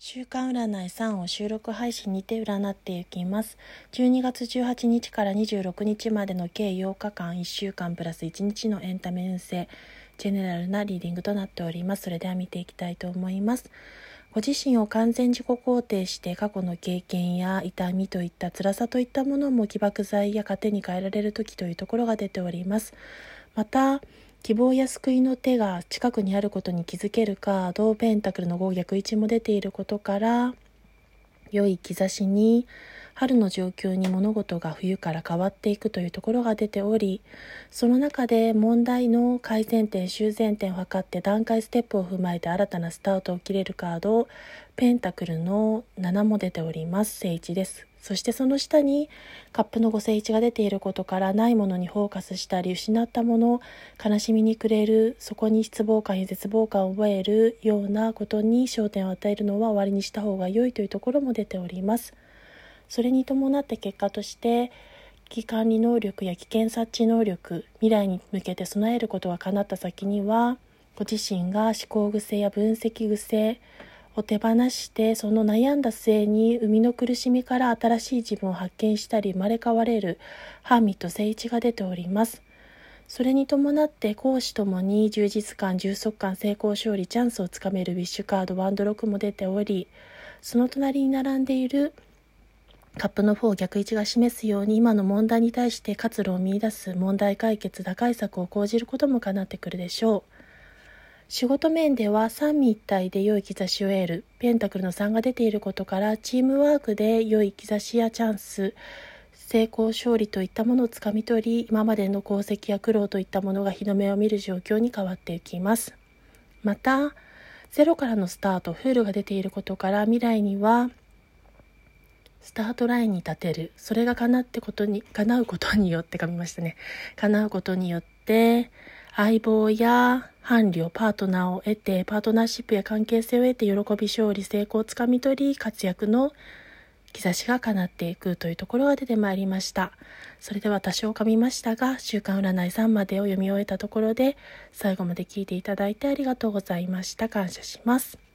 週刊占い3を収録配信にて占っていきます。12月18日から26日までの計8日間、1週間プラス1日のエンタメ運勢、ジェネラルなリーディングとなっております。それでは見ていきたいと思います。ご自身を完全自己肯定して過去の経験や痛みといった辛さといったものも起爆剤や糧に変えられる時というところが出ております。また、希望や救いの手が近くにあることに気づけるか同ペンタクルの5逆1も出ていることから良い兆しに春の状況に物事が冬から変わっていくというところが出ておりその中で問題の改善点修正点を図って段階ステップを踏まえて新たなスタートを切れるカードペンタクルの7も出ております。正1です。そしてその下にカップの5正1が出ていることからないものにフォーカスしたり失ったもの悲しみに暮れるそこに失望感や絶望感を覚えるようなことに焦点を与えるのは終わりにした方が良いというところも出ております。それに伴って結果として危機管理能力や危険察知能力未来に向けて備えることが叶った先にはご自身が思考癖や分析癖を手放してその悩んだ末に生みの苦しみから新しい自分を発見したり生まれ変われるハーミット聖一が出ておりますそれに伴って講師ともに充実感充足感成功勝利チャンスをつかめるウィッシュカードワンドロックも出ておりその隣に並んでいるカップの4逆位置が示すように今の問題に対して活路を見いだす問題解決打開策を講じることもかなってくるでしょう。仕事面では三位一体で良い兆しを得る。ペンタクルの3が出ていることからチームワークで良い兆しやチャンス成功勝利といったものをつかみ取り今までの功績や苦労といったものが日の目を見る状況に変わっていきます。またゼロからのスタートフールが出ていることから未来にはスタートラインに立てる。それが叶ってことに叶うことによって噛みましたね。叶うことによって相棒や伴侶、パートナーを得て、パートナーシップや関係性を得て、喜び、勝利、成功をつかみ取り、活躍の兆しが叶っていくというところが出てまいりました。それでは多少噛みましたが、週刊占い3までを読み終えたところで、最後まで聞いていただいてありがとうございました。感謝します。